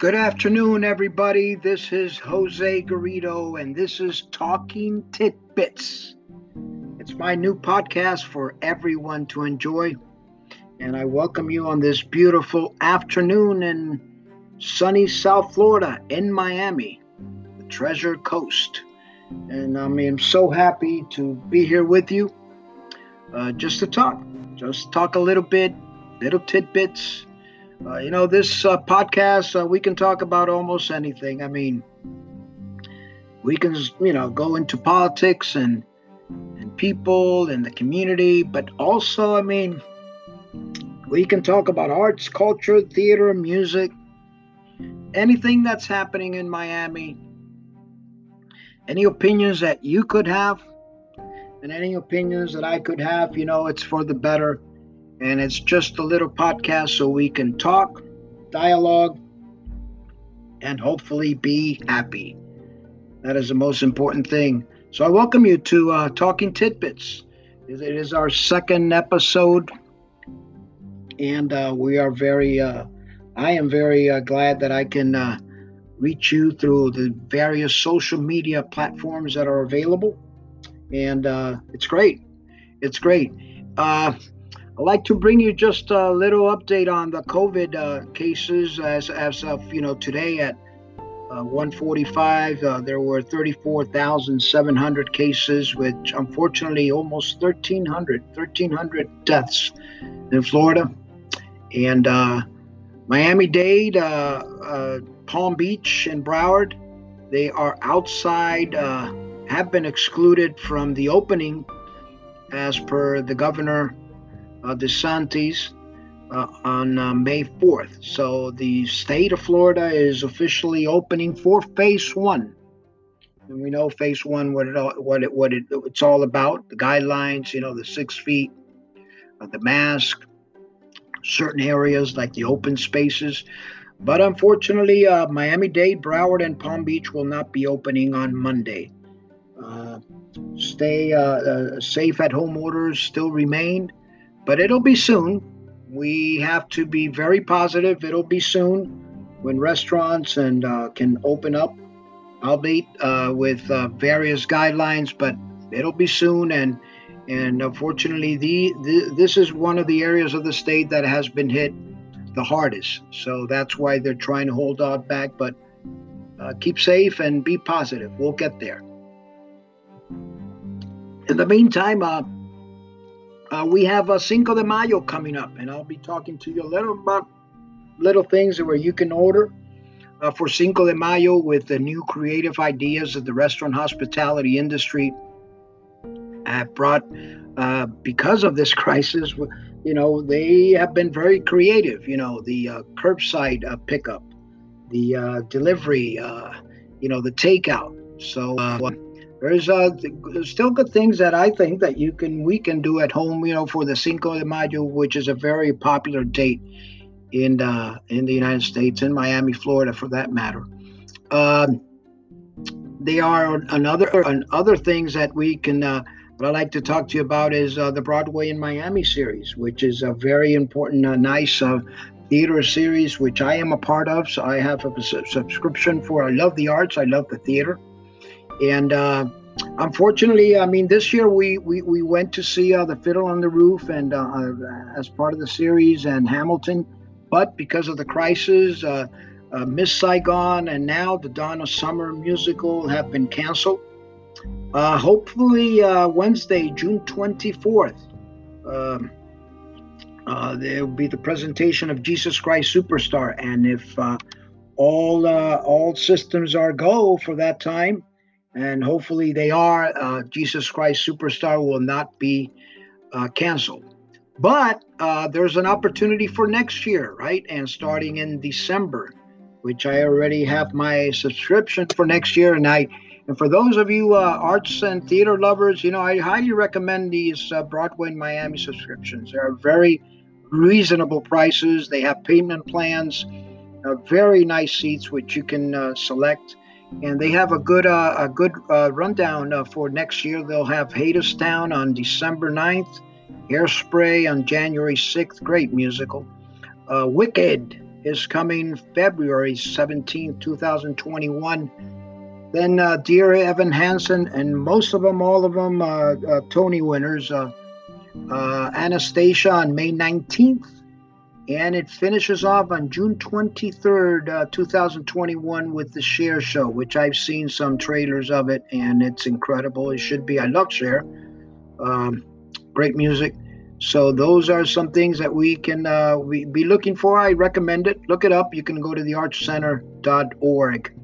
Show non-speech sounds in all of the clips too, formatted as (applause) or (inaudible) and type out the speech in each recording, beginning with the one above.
Good afternoon, everybody. This is Jose Garrido, and this is Talking Tidbits. It's my new podcast for everyone to enjoy, and I welcome you on this beautiful afternoon in sunny South Florida, in Miami, the Treasure Coast. And I I'm so happy to be here with you uh, just to talk, just talk a little bit, little tidbits. Uh, you know, this uh, podcast, uh, we can talk about almost anything. I mean, we can, you know, go into politics and and people and the community, but also, I mean, we can talk about arts, culture, theater, music, anything that's happening in Miami, any opinions that you could have, and any opinions that I could have, you know, it's for the better and it's just a little podcast so we can talk, dialogue, and hopefully be happy. That is the most important thing. So I welcome you to uh, Talking Tidbits. It is our second episode, and uh, we are very, uh, I am very uh, glad that I can uh, reach you through the various social media platforms that are available. And uh, it's great. It's great. I'd like to bring you just a little update on the COVID uh, cases as, as of you know today at uh, 145. Uh, there were 34,700 cases, which unfortunately almost 1,300 1,300 deaths in Florida, and uh, Miami-Dade, uh, uh, Palm Beach, and Broward. They are outside, have been excluded from the opening, as per the governor uh, DeSantis uh, on uh, May 4th. So the state of Florida is officially opening for phase one. And we know phase one what it what it what it, it's all about. The guidelines, you know, the six feet, the mask, certain areas like the open spaces. But unfortunately, uh, Miami Dade, Broward, and Palm Beach will not be opening on Monday. Uh, stay uh, uh, safe at home orders still remain but it'll be soon. We have to be very positive. It'll be soon when restaurants and can open up, albeit with various guidelines, but it'll be soon. And and unfortunately, the, the this is one of the areas of the state that has been hit the hardest. So that's why they're trying to hold out back. But uh, keep safe and be positive. We'll get there. In the meantime, uh, uh, we have a Cinco de Mayo coming up, and I'll be talking to you a little about little things where you can order uh, for Cinco de Mayo with the new creative ideas that the restaurant hospitality industry have brought uh, because of this (laughs) crisis. You know, they have been very creative. You know, the uh, curbside uh, pickup, the uh, delivery, you know, the takeout. So there's uh, still good things that I think that you can we can do at home. You know, for the Cinco de Mayo, which is a very popular date in uh, in the United States, in Miami, Florida, for that matter. Um, they are another and other things that we can. Uh, what I'd like to talk to you about is uh, the Broadway in Miami series, which is a very important, uh, nice uh, theater series, which I am a part of. So I have a subscription for. I love the arts. I love the theater. And uh, unfortunately, I mean, this year we we, we went to see uh, the Fiddle on the Roof and uh, uh as part of the series and Hamilton, but because of the crisis, uh, uh, Miss Saigon and now the Donna Summer musical have been canceled. hopefully, Wednesday, June 24th. Um, uh, there will be the presentation of Jesus Christ Superstar, and if all all systems are go for that time, and hopefully they are. Uh, Jesus Christ Superstar will not be uh, canceled. But uh, there's an opportunity for next year, right? And starting in December, which I already have my subscription for next year. And I, and for those of you uh, arts and theater lovers, you know, I highly recommend these uh, Broadway in Miami subscriptions. They are very reasonable prices. They have payment plans, uh, very nice seats which you can select and they have a good uh, a good uh, rundown uh, for next year. They'll have Hadestown on December 9th, Hairspray on January 6th, great musical. Uh, Wicked is coming February 17th, 2021. Then uh, Dear Evan Hansen, and most of them, all of them, uh, uh Tony winners. Anastasia on May 19th. And it finishes off on June 23rd, 2021, with the Cher Show, which I've seen some trailers of it, and it's incredible. It should be. I love Cher. Um, great music. So those are some things that we can uh, we be looking for. I recommend it. Look it up. You can go to theartscenter.org.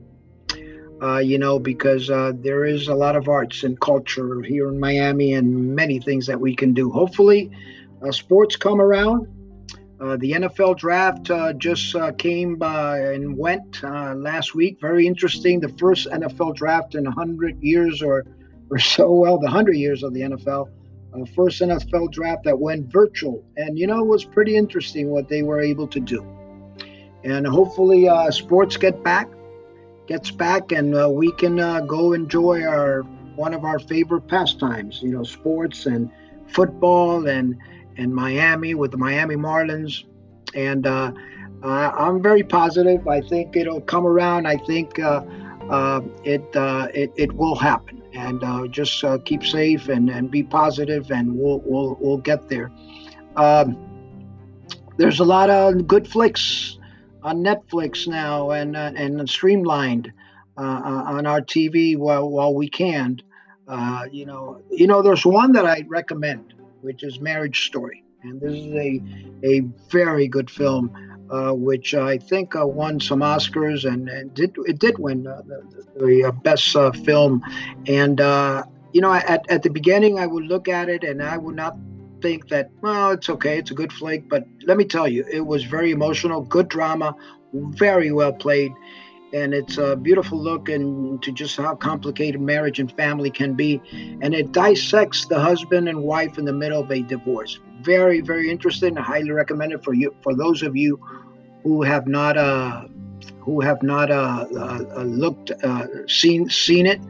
Uh, you know, because uh, there is a lot of arts and culture here in Miami and many things that we can do. Hopefully, uh, sports come around. Uh, the NFL draft uh, just came and went last week. Very interesting. The first NFL draft in 100 years or, or so. Well, the 100 years of the NFL uh, first NFL draft that went virtual. And, you know, it was pretty interesting what they were able to do. And hopefully, uh, sports get back, gets back, and uh, we can uh, go enjoy our one of our favorite pastimes, you know, sports and football and and Miami with the Miami Marlins. And uh, I'm very positive. I think it'll come around. I think uh, it, it it will happen and uh, just uh, keep safe and, and be positive, and we'll we'll we'll get there. Um, there's a lot of good flicks on Netflix now, and uh, and streamlined uh, uh, on our TV while while we can. Uh, you know, you know, there's one that I recommend, which is Marriage Story, and this is a a very good film uh, which I think uh, won some Oscars and, and, did it did win uh, the, the uh, best uh, film. And you know, at, at the beginning, I would look at it and I would not think that well, it's okay, it's a good flick. But let me tell you, it was very emotional, good drama, very well played. And it's a beautiful look into just how complicated marriage and family can be. And it dissects the husband and wife in the middle of a divorce very, very interesting. I highly recommend it for you for those of you who have not uh, who have not uh, uh, looked uh, seen seen it,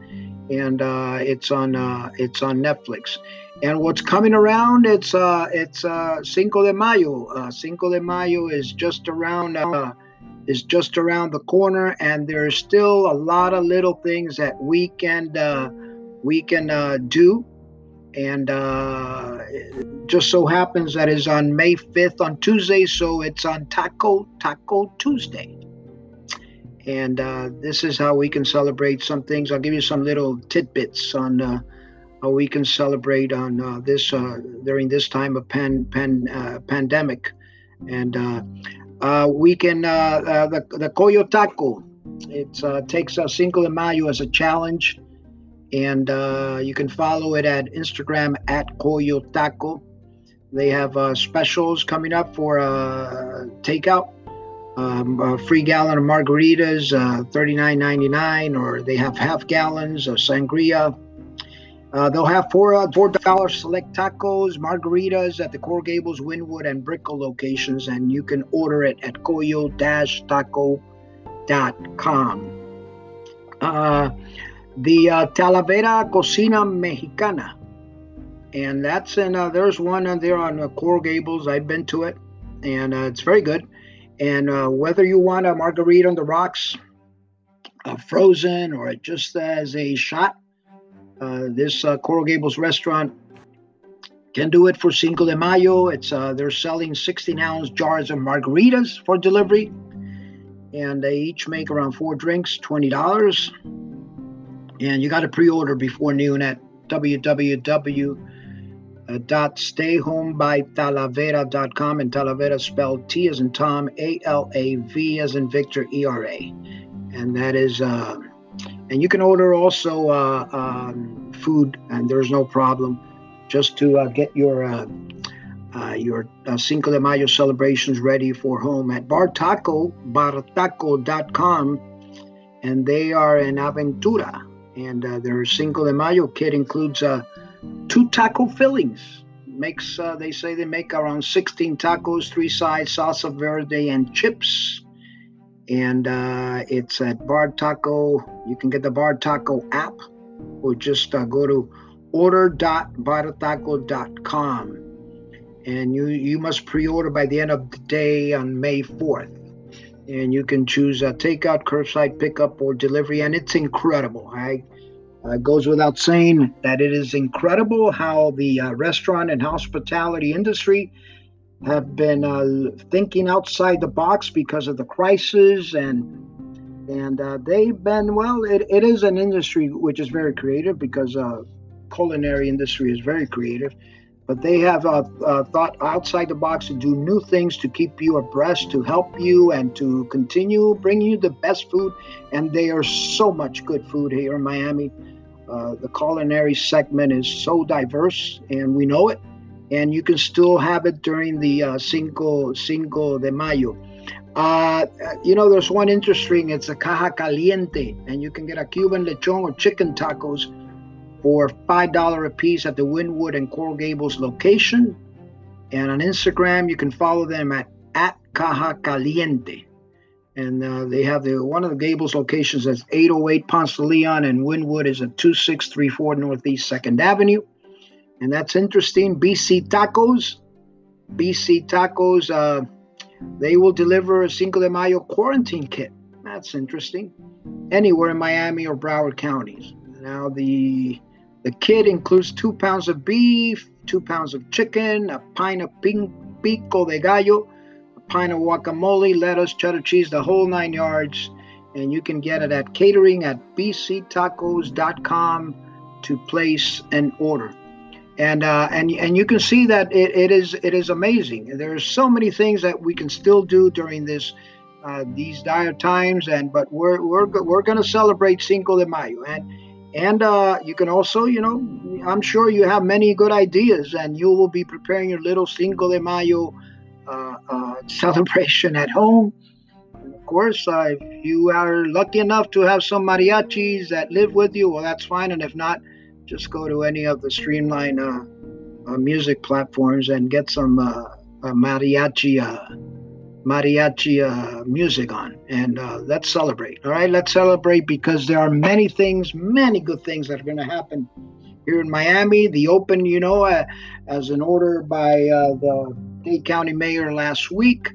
and uh, it's on uh, it's on Netflix. And what's coming around? It's uh, it's uh, Cinco de Mayo. Uh, Cinco de Mayo is just around uh, is just around the corner, and there's still a lot of little things that we can uh, we can uh, do and uh, just so happens that is on May 5th on Tuesday, so it's on Taco Taco Tuesday. And uh, this is how we can celebrate some things. I'll give you some little tidbits on uh, how we can celebrate on uh, this during this time of pan, pan pandemic. And we can the the Coyo Taco. It takes a Cinco de Mayo as a challenge and uh, you can follow it at Instagram at Coyotaco. They have uh, specials coming up for uh, takeout. Um, a free gallon of margaritas, uh, $39.99, or they have half gallons of sangria. Uh, they'll have four uh, four dollar select tacos, margaritas at the Coral Gables, Wynwood, and Brickell locations, and you can order it at coyo-taco.com. Uh, the uh, Talavera Cocina Mexicana. And that's in, uh, there's one there on uh, Coral Gables. I've been to it, and uh, it's very good. And uh, whether you want a margarita on the rocks, frozen, or just as a shot, Uh, this uh, Coral Gables restaurant can do it for Cinco de Mayo. It's uh, they're selling 16 ounce jars of margaritas for delivery, and they each make around four drinks, twenty dollars and you got to pre-order before noon at www.stayhomebytalavera.com and Talavera spelled T as in Tom, A L A V as in Victor, E R A, and that is. Uh, and you can order also uh, um, food, and there's no problem, just to uh, get your uh, uh, your uh, Cinco de Mayo celebrations ready for home at Bartaco, bartaco.com, and they are in Aventura. And uh, their Cinco de Mayo kit includes two taco fillings. Makes they say they make around 16 tacos, three sides, salsa verde, and chips. And uh, it's at Bar Taco. You can get the Bar Taco app, or just uh, go to order.bartaco.com. and you you must pre-order by the end of the day on May 4th. And you can choose a takeout, curbside pickup, or delivery, and it's incredible. I uh, goes without saying that it is incredible how the uh, restaurant and hospitality industry have been uh, thinking outside the box because of the crisis and and uh, they've been well it, it is an industry which is very creative because uh, culinary industry is very creative but they have uh, uh, thought outside the box to do new things to keep you abreast to help you and to continue bringing you the best food and they are so much good food here in miami. Uh, the culinary segment is so diverse and we know it and you can still have it during the uh, Cinco, Cinco de Mayo. Uh, you know, there's one interesting, it's a caja caliente, and you can get a Cuban lechon or chicken tacos for $5 a piece at the Wynwood and Coral Gables location. And on Instagram, you can follow them at, at Caja Caliente. And uh, they have the one of the Gables locations is 808 Ponce de Leon, and Wynwood is at 2634 Northeast 2nd Avenue and that's interesting. BC Tacos, BC Tacos, uh, they will deliver a Cinco de Mayo quarantine kit. That's interesting. Anywhere in Miami or Broward counties. Now the the kit includes two pounds of beef, two pounds of chicken, a pint of pico de gallo, a pint of guacamole, lettuce, cheddar cheese, the whole nine yards. And you can get it at catering at bctacos.com to place an order and uh, and and you can see that it, it is it is amazing. There are so many things that we can still do during this uh, these dire times, and but we're we're we're going to celebrate Cinco de Mayo, and and uh, you can also you know I'm sure you have many good ideas, and you will be preparing your little Cinco de Mayo uh, uh, (laughs) celebration at home. Of course, uh, if you are lucky enough to have some mariachis that live with you, well, that's fine, and if not just go to any of the streamline uh, uh, music platforms and get some uh, uh mariachi uh, mariachi uh, music on and let's celebrate. All right let's celebrate because there are many things many good things that are going to happen here in miami. The open you know as an order by the dade county mayor last week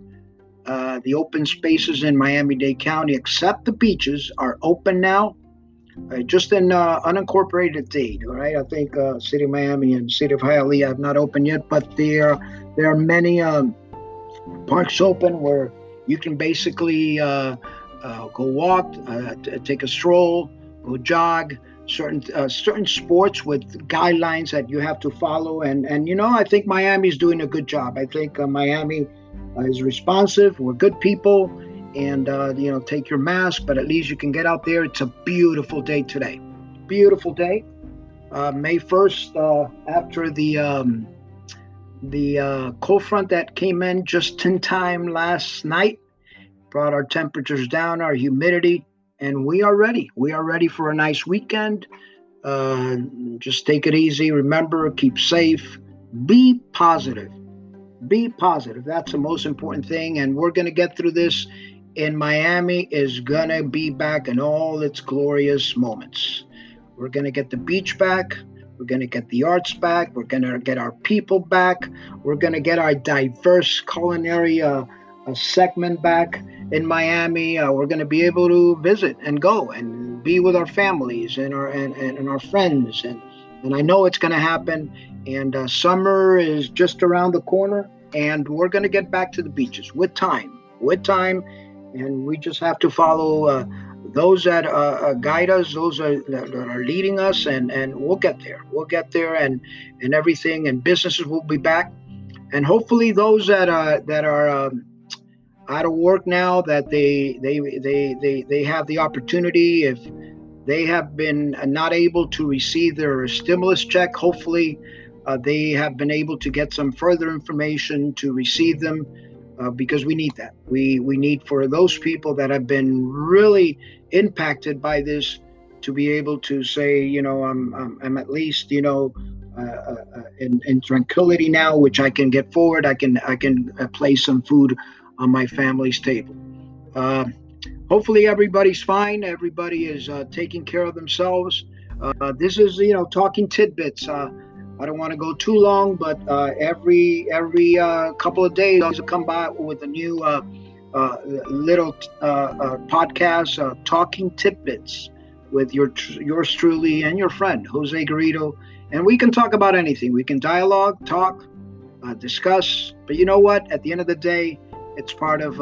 the open spaces in miami dade county except the beaches are open now uh, just in uh, unincorporated Dade, all right? I think uh, City of Miami and City of Hialeah have not opened yet, but there there are many um, parks open where you can basically uh, uh, go walk, uh, t- take a stroll, go jog. Certain certain sports with guidelines that you have to follow, and and you know I think Miami's doing a good job. I think Miami is responsive. We're good people and uh, you know take your mask but at least you can get out there. It's a beautiful day today. Beautiful day. Uh, may 1st uh, after the um, the uh, cold front that came in just in time last night brought our temperatures down our humidity and we are ready. We are ready for a nice weekend. Uh, just take it easy. Remember keep safe. Be positive. Be positive. That's the most important thing and we're going to get through this in Miami is going to be back in all its glorious moments. We're going to get the beach back. We're going to get the arts back. We're going to get our people back. We're going to get our diverse culinary uh, uh, segment back in Miami. Uh, we're going to be able to visit and go and be with our families and our and, and, and our friends. And, and I know it's going to happen. And uh, summer is just around the corner. And we're going to get back to the beaches with time. With time and we just have to follow uh, those that uh, uh, guide us, those are, that are leading us, and and we'll get there. We'll get there, and and everything, and businesses will be back, and hopefully those that uh, that are um, out of work now, that they they they they they have the opportunity if they have been not able to receive their stimulus check. Hopefully, uh, they have been able to get some further information to receive them uh, because we need that. We we need for those people that have been really impacted by this to be able to say, you know, I'm I'm, I'm at least you know uh, uh, uh in, in tranquility now, which I can get forward. I can I can uh, place some food on my family's table. Uh, hopefully everybody's fine. Everybody is taking care of themselves. this is you know talking tidbits. I don't want to go too long, but uh, every every uh, couple of days I'll come by with a new uh, uh little uh, uh, podcast, talking tidbits with your yours truly and your friend Jose Garrido, and we can talk about anything. We can dialogue, talk, discuss. But you know what? At the end of the day, it's part of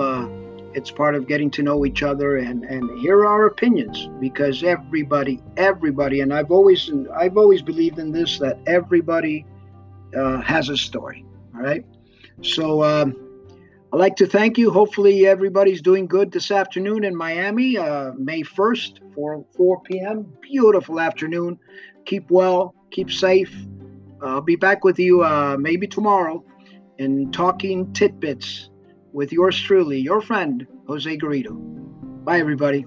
it's part of getting to know each other and and hear our opinions because everybody everybody and i've always i've always believed in this that everybody uh, has a story all right? So um, i'd like to thank you. Hopefully everybody's doing good this afternoon in miami uh, may 1st for 4 p.m beautiful afternoon. Keep well keep safe. I'll be back with you uh, maybe tomorrow in talking tidbits with yours truly, your friend, Jose Garrido. Bye, everybody.